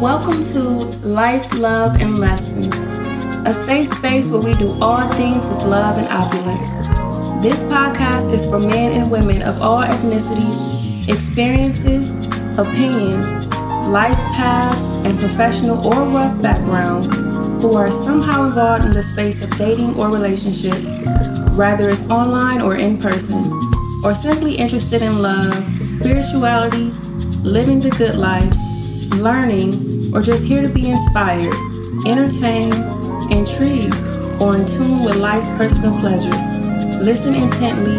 Welcome to Life, Love, and Lessons, a safe space where we do all things with love and opulence. This podcast is for men and women of all ethnicities, experiences, opinions, life paths, and professional or rough backgrounds who are somehow involved in the space of dating or relationships, whether it's online or in person, or simply interested in love, spirituality, living the good life, learning, or just here to be inspired, entertained, intrigued, or in tune with life's personal pleasures. Listen intently,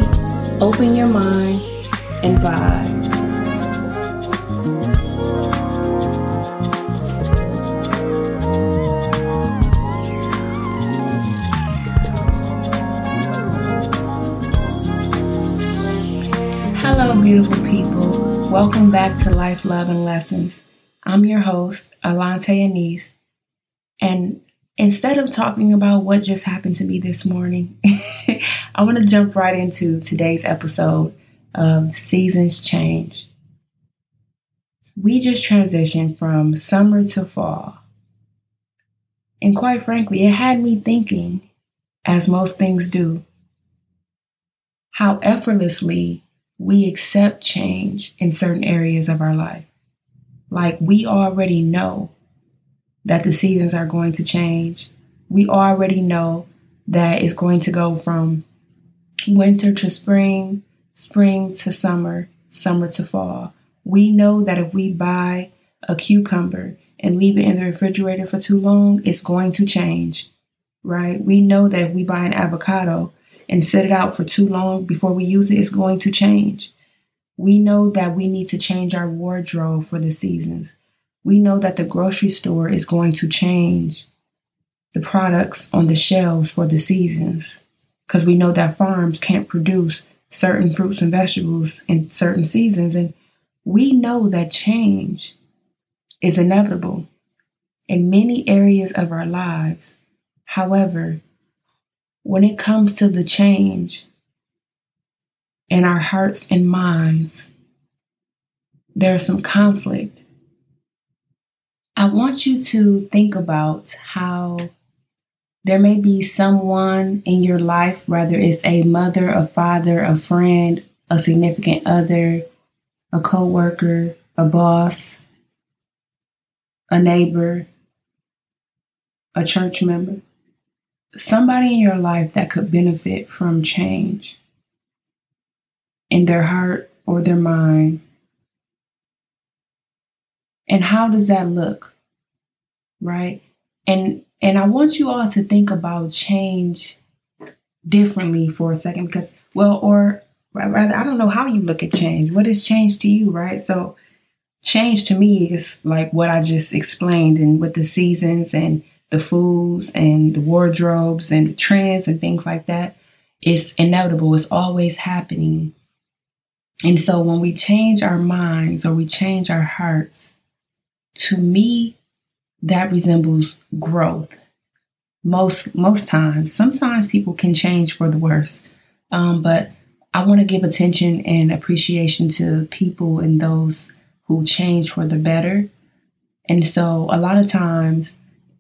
open your mind, and vibe. Welcome back to Life, Love, and Lessons. I'm your host, Alante Anise. And instead of talking about what just happened to me this morning, I want to jump right into today's episode of Seasons Change. We just transitioned from summer to fall. And quite frankly, it had me thinking, as most things do, how effortlessly we accept change in certain areas of our life. Like we already know that the seasons are going to change. We already know that it's going to go from winter to spring, spring to summer, summer to fall. We know that if we buy a cucumber and leave it in the refrigerator for too long, it's going to change, right? We know that if we buy an avocado and set it out for too long before we use it, it's going to change. We know that we need to change our wardrobe for the seasons. We know that the grocery store is going to change the products on the shelves for the seasons because we know that farms can't produce certain fruits and vegetables in certain seasons. And we know that change is inevitable in many areas of our lives. However, when it comes to the change in our hearts and minds, there's some conflict. I want you to think about how there may be someone in your life, whether it's a mother, a father, a friend, a significant other, a coworker, a boss, a neighbor, a church member somebody in your life that could benefit from change in their heart or their mind. And how does that look? Right? And and I want you all to think about change differently for a second because well or rather I don't know how you look at change. What is change to you, right? So change to me is like what I just explained and with the seasons and the foods and the wardrobes and the trends and things like that. It's inevitable, it's always happening. And so when we change our minds or we change our hearts, to me, that resembles growth. Most most times, sometimes people can change for the worse, um, but I want to give attention and appreciation to people and those who change for the better. And so, a lot of times,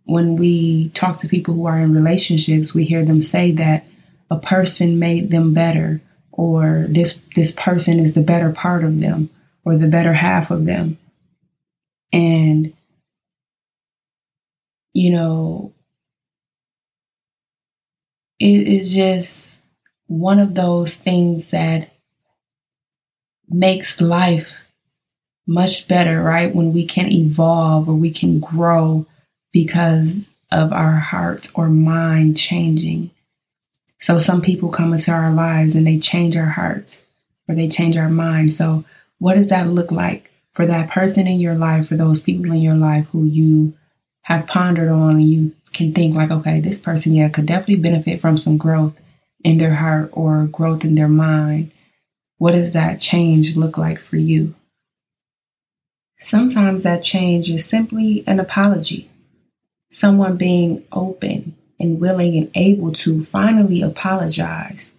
when we talk to people who are in relationships, we hear them say that a person made them better or this this person is the better part of them or the better half of them. And you know it is just one of those things that makes life much better, right? When we can evolve or we can grow because of our heart or mind changing. So some people come into our lives and they change our hearts or they change our mind. So what does that look like for that person in your life, for those people in your life who you have pondered on and you can think like, okay, this person, yeah, could definitely benefit from some growth in their heart or growth in their mind. What does that change look like for you? Sometimes that change is simply an apology someone being open and willing and able to finally apologize?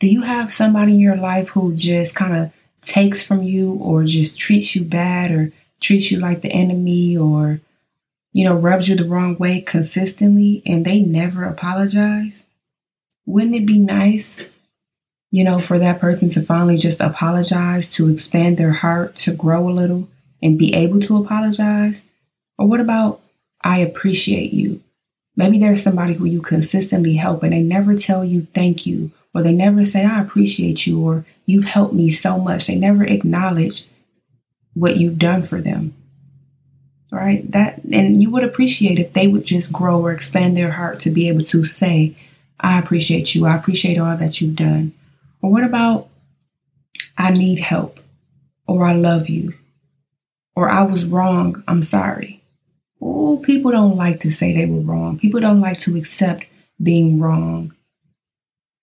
Do you have somebody in your life who just kind of takes from you or just treats you bad or treats you like the enemy or you know rubs you the wrong way consistently and they never apologize wouldn't it be nice you know for that person to finally just apologize to expand their heart to grow a little and be able to apologize or what about i appreciate you maybe there's somebody who you consistently help and they never tell you thank you or they never say i appreciate you or you've helped me so much they never acknowledge what you've done for them. Right? That and you would appreciate if they would just grow or expand their heart to be able to say, I appreciate you. I appreciate all that you've done. Or what about I need help or I love you or I was wrong. I'm sorry. Oh, people don't like to say they were wrong. People don't like to accept being wrong.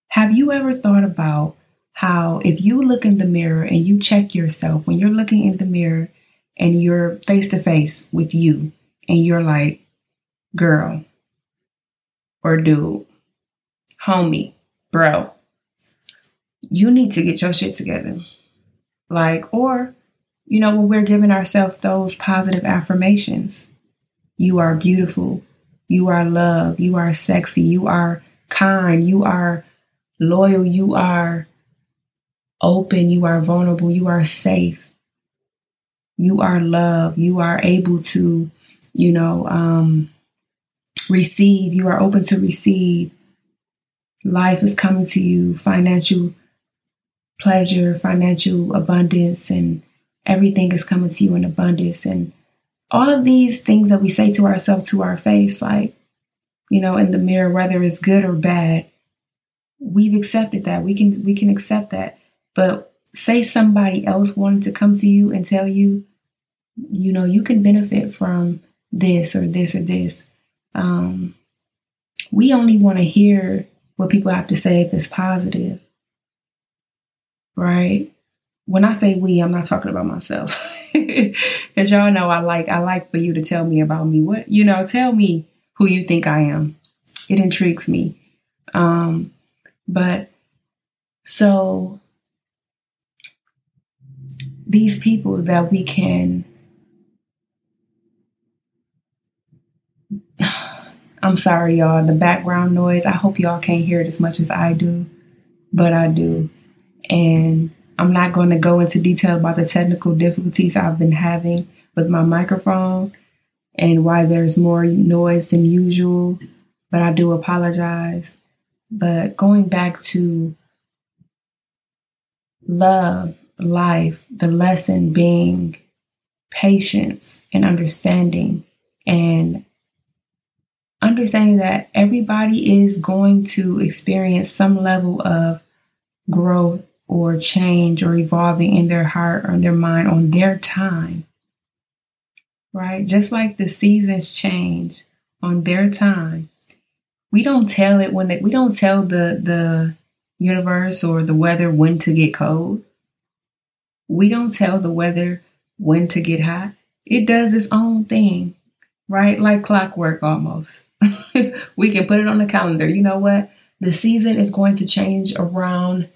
Have you ever thought about how if you look in the mirror and you check yourself when you're looking in the mirror and you're face to face with you and you're like, girl or dude, homie, bro, you need to get your shit together. Like, or, you know, when we're giving ourselves those positive affirmations, you are beautiful, you are love, you are sexy, you are kind, you are loyal, you are open, you are vulnerable, you are safe, you are loved, you are able to, you know, um, receive, you are open to receive. Life is coming to you, financial pleasure, financial abundance, and everything is coming to you in abundance. And all of these things that we say to ourselves to our face, like, you know, in the mirror, whether it's good or bad, we've accepted that. We can we can accept that. But say somebody else wanted to come to you and tell you, you know, you can benefit from this or this or this. Um, we only want to hear what people have to say if it's positive, right? When I say we, I'm not talking about myself, because y'all know I like I like for you to tell me about me. What you know, tell me who you think I am. It intrigues me. Um, but so these people that we can I'm sorry, y'all. The background noise, I hope y'all can't hear it as much as I do, but I do. And I'm not going to go into detail about the technical difficulties I've been having with my microphone and why there's more noise than usual, but I do apologize. But going back to love life, the lesson being patience and understanding and understanding that everybody is going to experience some level of growth or change or evolving in their heart or their mind on their time. Right? Just like the seasons change on their time. We don't tell it when it, we don't tell the the universe or the weather when to get cold. We don't tell the weather when to get hot. It does its own thing, right? Like clockwork almost. we can put it on the calendar. You know what? The season is going to change around,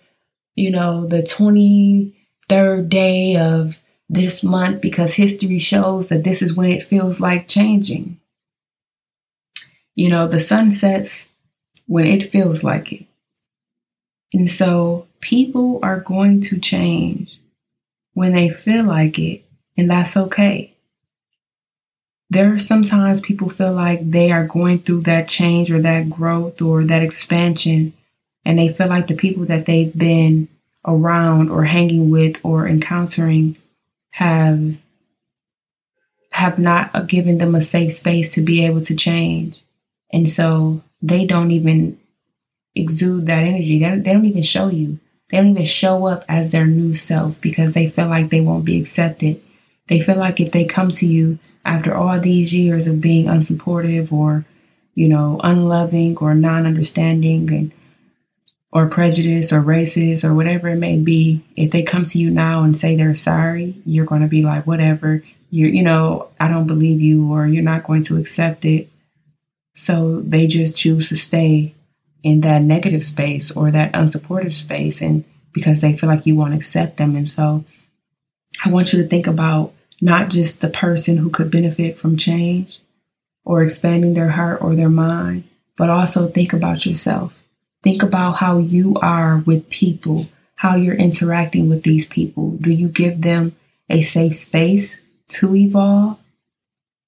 you know, the 23rd day of this month because history shows that this is when it feels like changing. You know, the sun sets when it feels like it. And so people are going to change when they feel like it, and that's okay. There are sometimes people feel like they are going through that change or that growth or that expansion, and they feel like the people that they've been around or hanging with or encountering have have not given them a safe space to be able to change. And so they don't even exude that energy. They don't, they don't even show you. They don't even show up as their new self because they feel like they won't be accepted. They feel like if they come to you after all these years of being unsupportive or, you know, unloving or non understanding and or prejudice or racist or whatever it may be, if they come to you now and say they're sorry, you're going to be like, whatever, you you know, I don't believe you or you're not going to accept it. So they just choose to stay in that negative space or that unsupportive space and because they feel like you won't accept them. And so I want you to think about not just the person who could benefit from change or expanding their heart or their mind, but also think about yourself. Think about how you are with people, how you're interacting with these people. Do you give them a safe space to evolve?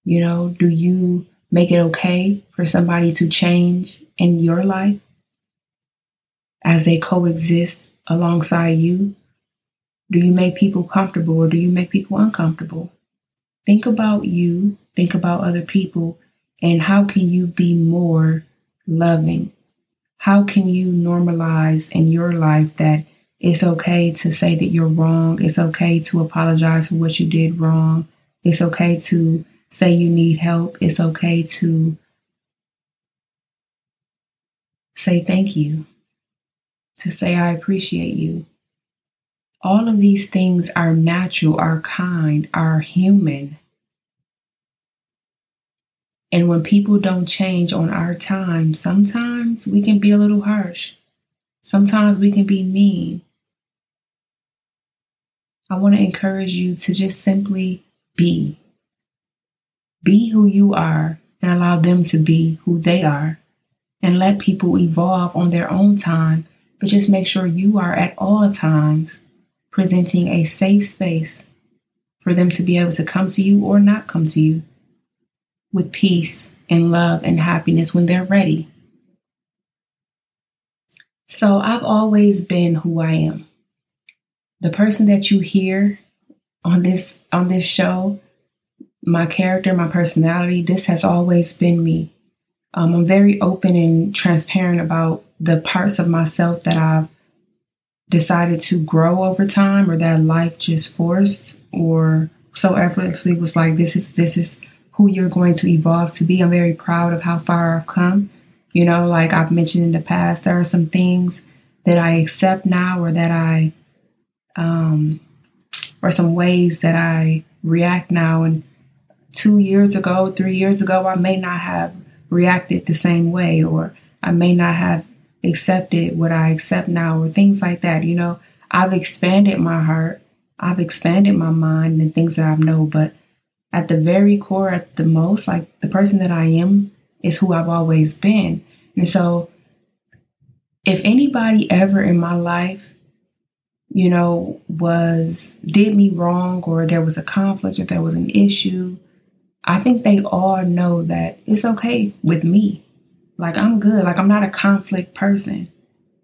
You know, do you make it okay for somebody to change in your life as they coexist alongside you? Do you make people comfortable or do you make people uncomfortable? Think about you, think about other people, and how can you be more loving? How can you normalize in your life that it's okay to say that you're wrong? It's okay to apologize for what you did wrong. It's okay to say you need help. It's okay to say thank you, to say I appreciate you. All of these things are natural, are kind, are human. And when people don't change on our time, sometimes we can be a little harsh. Sometimes we can be mean. I want to encourage you to just simply be. Be who you are and allow them to be who they are. And let people evolve on their own time, but just make sure you are at all times presenting a safe space for them to be able to come to you or not come to you with peace and love and happiness when they're ready. So I've always been who I am. The person that you hear on this on this show, my character, my personality, this has always been me. Um, I'm very open and transparent about the parts of myself that I've decided to grow over time or that life just forced or so effortlessly was like this is this is who you're going to evolve to be. I'm very proud of how far I've come. You know, like I've mentioned in the past, there are some things that I accept now or that I, um, or some ways that I react now. And two years ago, three years ago, I may not have reacted the same way or I may not have accepted what I accept now or things like that. You know, I've expanded my heart, I've expanded my mind and things that I know, but at the very core, at the most, like the person that I am is who I've always been. And so, if anybody ever in my life, you know, was did me wrong or there was a conflict, or there was an issue, I think they all know that it's okay with me. Like I'm good. Like I'm not a conflict person.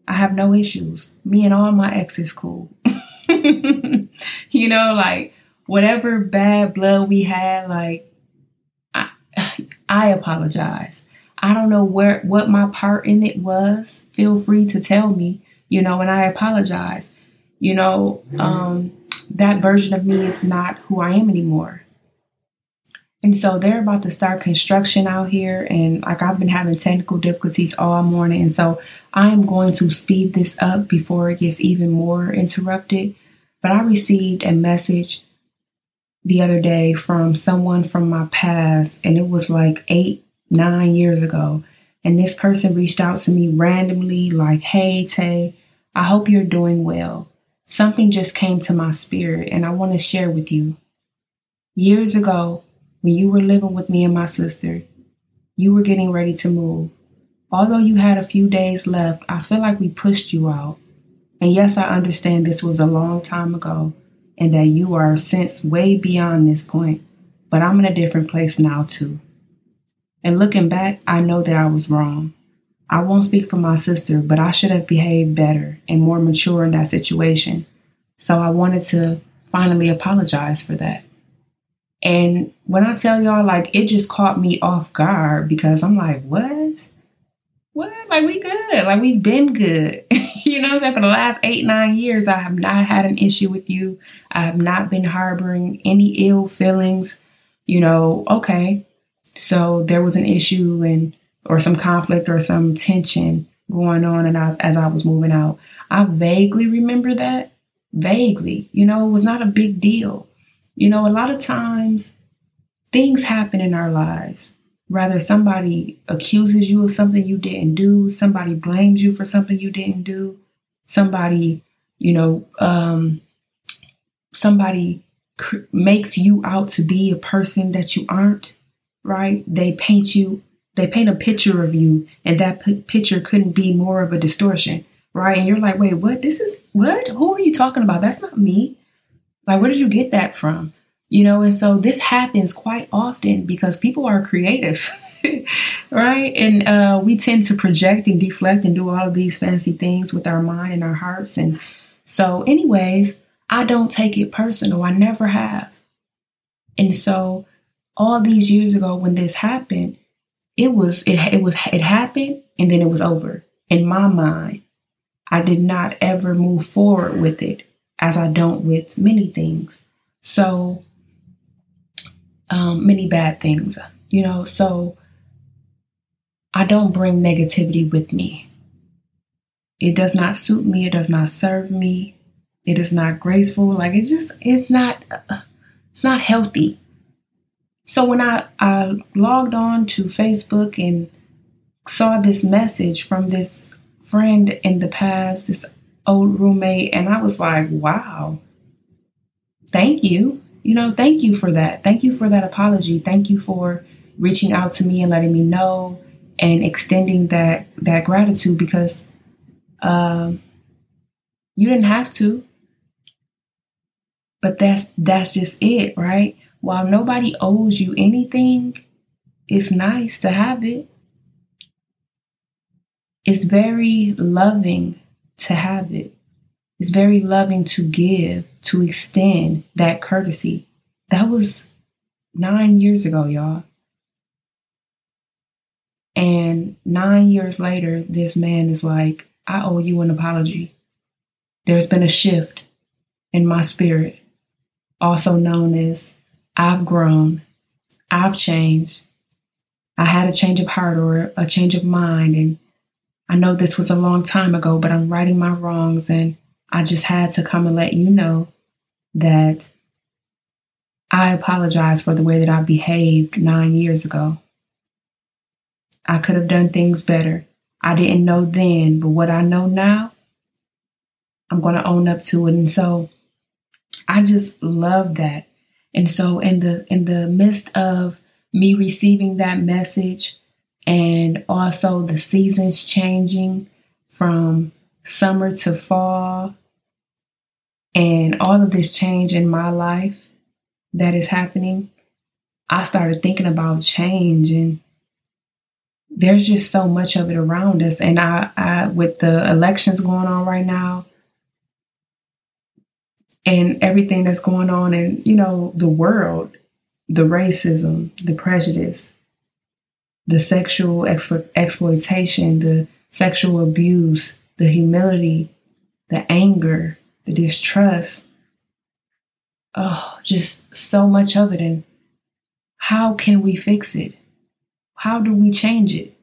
I have no issues. Me and all my exes cool. you know, like whatever bad blood we had, like I, I apologize. I don't know where what my part in it was. Feel free to tell me, you know, and I apologize. You know, um, that version of me is not who I am anymore. And so they're about to start construction out here, and like I've been having technical difficulties all morning, and so I am going to speed this up before it gets even more interrupted. But I received a message the other day from someone from my past, and it was like eight, nine years ago. And this person reached out to me randomly, like, Hey, Tay, I hope you're doing well. Something just came to my spirit, and I want to share with you. Years ago, when you were living with me and my sister, you were getting ready to move. Although you had a few days left, I feel like we pushed you out. And yes, I understand this was a long time ago, and that you are since way beyond this point, but I'm in a different place now too. And looking back, I know that I was wrong. I won't speak for my sister, but I should have behaved better and more mature in that situation. So I wanted to finally apologize for that. And when I tell y'all, like, it just caught me off guard because I'm like, what? What? Like, we good. Like, we've been good. you know I'm saying? For the last eight, nine years, I have not had an issue with you. I have not been harboring any ill feelings. You know, okay. So there was an issue and or some conflict or some tension going on and I, as I was moving out. I vaguely remember that. Vaguely. You know, it was not a big deal. You know, a lot of times things happen in our lives. Rather, somebody accuses you of something you didn't do, somebody blames you for something you didn't do, somebody you know, um, somebody cr- makes you out to be a person that you aren't, right? They paint you, they paint a picture of you, and that p- picture couldn't be more of a distortion, right? And you're like, wait, what? This is what? Who are you talking about? That's not me. Like, where did you get that from? You know, and so this happens quite often because people are creative, right? And uh, we tend to project and deflect and do all of these fancy things with our mind and our hearts. And so, anyways, I don't take it personal. I never have. And so, all these years ago when this happened, it was it it was it happened and then it was over. In my mind, I did not ever move forward with it as I don't with many things. So um, many bad things, you know. So I don't bring negativity with me. It does not suit me. It does not serve me. It is not graceful. Like it just it's not it's not healthy. So when I, I logged on to Facebook and saw this message from this friend in the past, this old roommate, and I was like, wow, thank you you know, thank you for that. Thank you for that apology. Thank you for reaching out to me and letting me know and extending that that gratitude because um, you didn't have to. But that's that's just it, right? While nobody owes you anything, it's nice to have it. It's very loving to have it. It's very loving to give, to extend that courtesy. That was nine years ago, y'all. And nine years later, this man is like, I owe you an apology. There's been a shift in my spirit, also known as I've grown, I've changed. I had a change of heart or a change of mind. And I know this was a long time ago, but I'm righting my wrongs and I just had to come and let you know that I apologize for the way that I behaved nine years ago. I could have done things better. I didn't know then, but what I know now, I'm going to own up to it. And so I just love that. And so in the in the midst of me receiving that message and also the seasons changing from summer to fall, and all of this change in my life that is happening, I started thinking about change and there's just so much of it around us. And I, I with the elections going on right now and everything that's going on in, you know, the world, the racism, the prejudice, the sexual explo- exploitation, the sexual abuse, the humility, the anger, the distrust. Oh, just so much of it. And how can we fix it? How do we change it?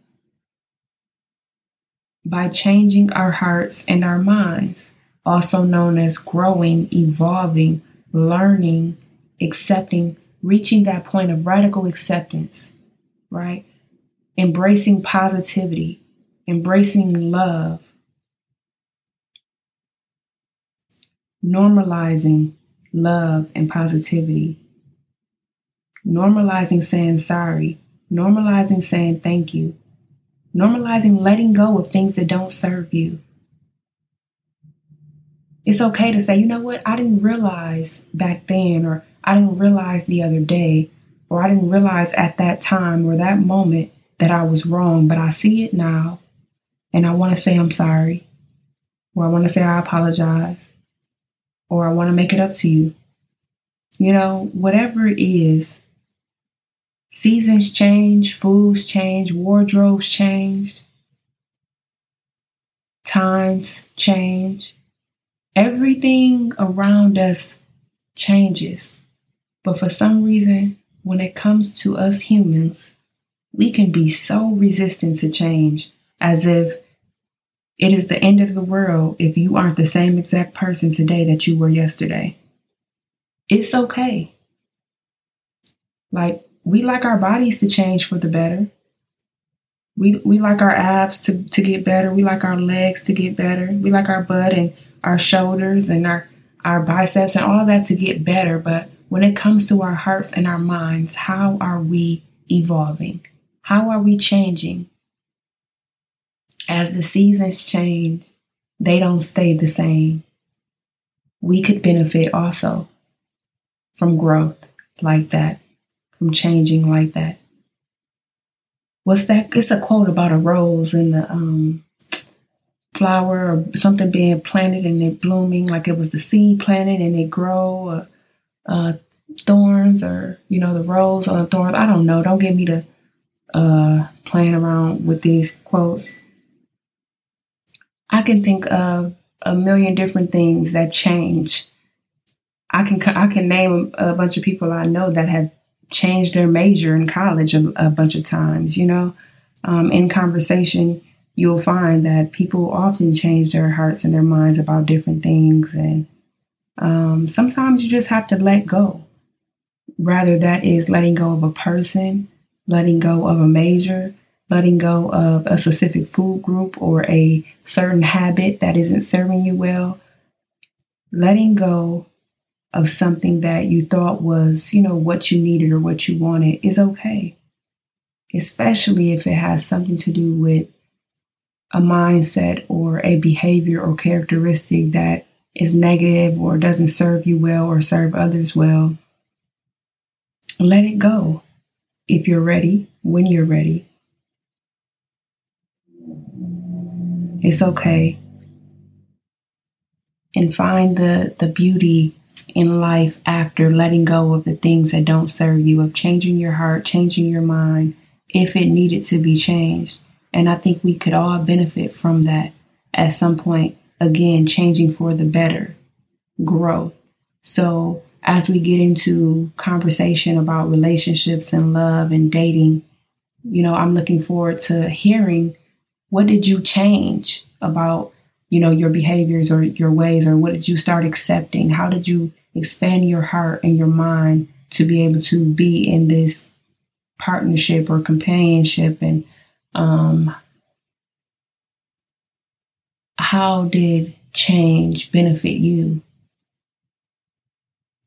By changing our hearts and our minds, also known as growing, evolving, learning, accepting, reaching that point of radical acceptance, right? Embracing positivity, embracing love, normalizing love and positivity, normalizing saying sorry, normalizing saying thank you, normalizing letting go of things that don't serve you. It's okay to say, you know what, I didn't realize back then, or I didn't realize the other day, or I didn't realize at that time or that moment that I was wrong, but I see it now, and I want to say I'm sorry, or I want to say I apologize or I want to make it up to you. You know, whatever it is, seasons change, foods change, wardrobes change, times change. Everything around us changes. But for some reason, when it comes to us humans, we can be so resistant to change as if it is the end of the world if you aren't the same exact person today that you were yesterday. It's okay. Like, we like our bodies to change for the better. We, we like our abs to, to get better. We like our legs to get better. We like our butt and our shoulders and our our biceps and all that to get better, but when it comes to our hearts and our minds, how are we evolving? How are we changing? As the seasons change, they don't stay the same. We could benefit also from growth like that, from changing like that. What's that? It's a quote about a rose and the um, flower or something being planted and it blooming like it was the seed planted and it grow or uh, thorns or you know the rose on the thorns. I don't know. Don't get me to uh, playing around with these quotes. I can think of a million different things that change. I can I can name a bunch of people I know that have changed their major in college a, a bunch of times. You know, um, in conversation, you'll find that people often change their hearts and their minds about different things, and um, sometimes you just have to let go. Rather, that is letting go of a person, letting go of a major, letting go of a specific food group or a certain habit that isn't serving you well. Letting go of something that you thought was, you know, what you needed or what you wanted is okay. Especially if it has something to do with a mindset or a behavior or characteristic that is negative or doesn't serve you well or serve others well. Let it go if you're ready, when you're ready. It's okay. And find the, the beauty in life after letting go of the things that don't serve you, of changing your heart, changing your mind, if it needed to be changed. And I think we could all benefit from that at some point. Again, changing for the better, growth. So as we get into conversation about relationships and love and dating, you know, I'm looking forward to hearing what did you change about, you know, your behaviors or your ways or what did you start accepting? How did you expand your heart and your mind to be able to be in this partnership or companionship and um how did change benefit you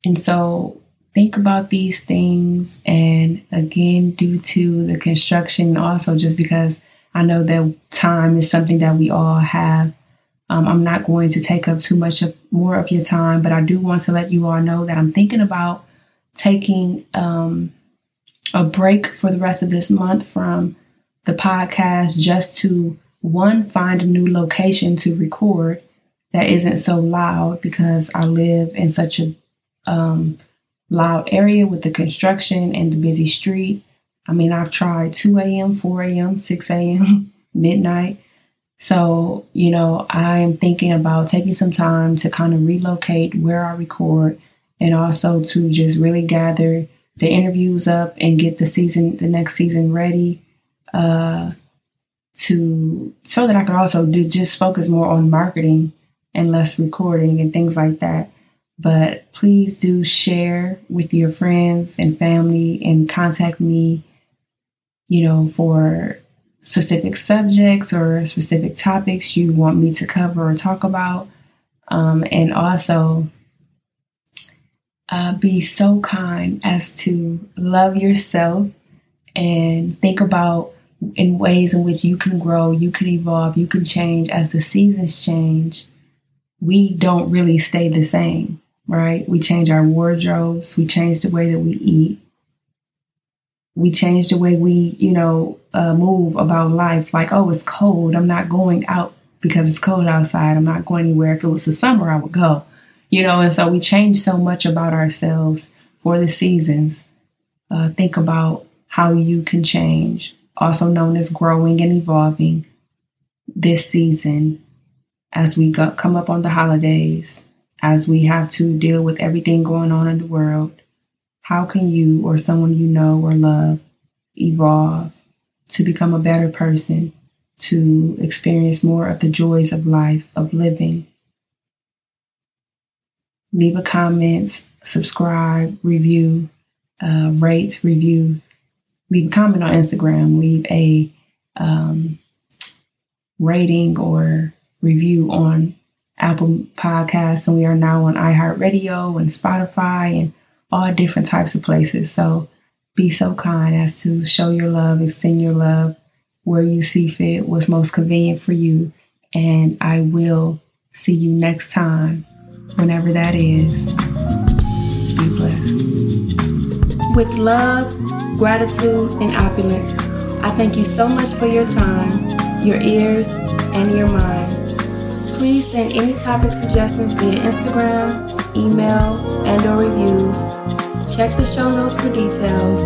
and so think about these things. And again, due to the construction, also just because I know that time is something that we all have. Um, I'm not going to take up too much of more of your time, but I do want to let you all know that I'm thinking about taking um, a break for the rest of this month from the podcast just to one find a new location to record that isn't so loud because I live in such a um, loud area with the construction and the busy street. I mean, I've tried 2 a.m., 4 a.m., 6 a.m., midnight. So, you know, I'm thinking about taking some time to kind of relocate where I record and also to just really gather the interviews up and get the season, the next season ready. Uh, to so that I can also do just focus more on marketing and less recording and things like that. But please do share with your friends and family and contact me, you know, for specific subjects or specific topics you want me to cover or talk about. Um, and also, uh, be so kind as to love yourself and think about in ways in which you can grow, you can evolve, you can change as the seasons change. We don't really stay the same right? We change our wardrobes, we change the way that we eat, we change the way we, you know, uh, move about life. Like, oh, it's cold. I'm not going out because it's cold outside. I'm not going anywhere. If it was the summer, I would go, you know. And so we change so much about ourselves for the seasons. Uh, think about how you can change, also known as growing and evolving this season as we go, come up on the holidays as we have to deal with everything going on in the world, how can you or someone you know or love evolve to become a better person, to experience more of the joys of life, of living? Leave a comment, subscribe, review, uh, rate, review. Leave a comment on Instagram. Leave a um, rating or review on Apple Podcasts, and we are now on iHeartRadio and Spotify and all different types of places. So be so kind as to show your love, extend your love where you see fit, what's most convenient for you. And I will see you next time, whenever that is. Be blessed. With love, gratitude, and opulence, I thank you so much for your time, your ears, and your mind. Please send any topic suggestions via Instagram, email, and or reviews. Check the show notes for details.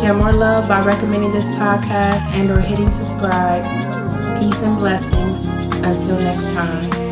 Share more love by recommending this podcast and or hitting subscribe. Peace and blessings. Until next time.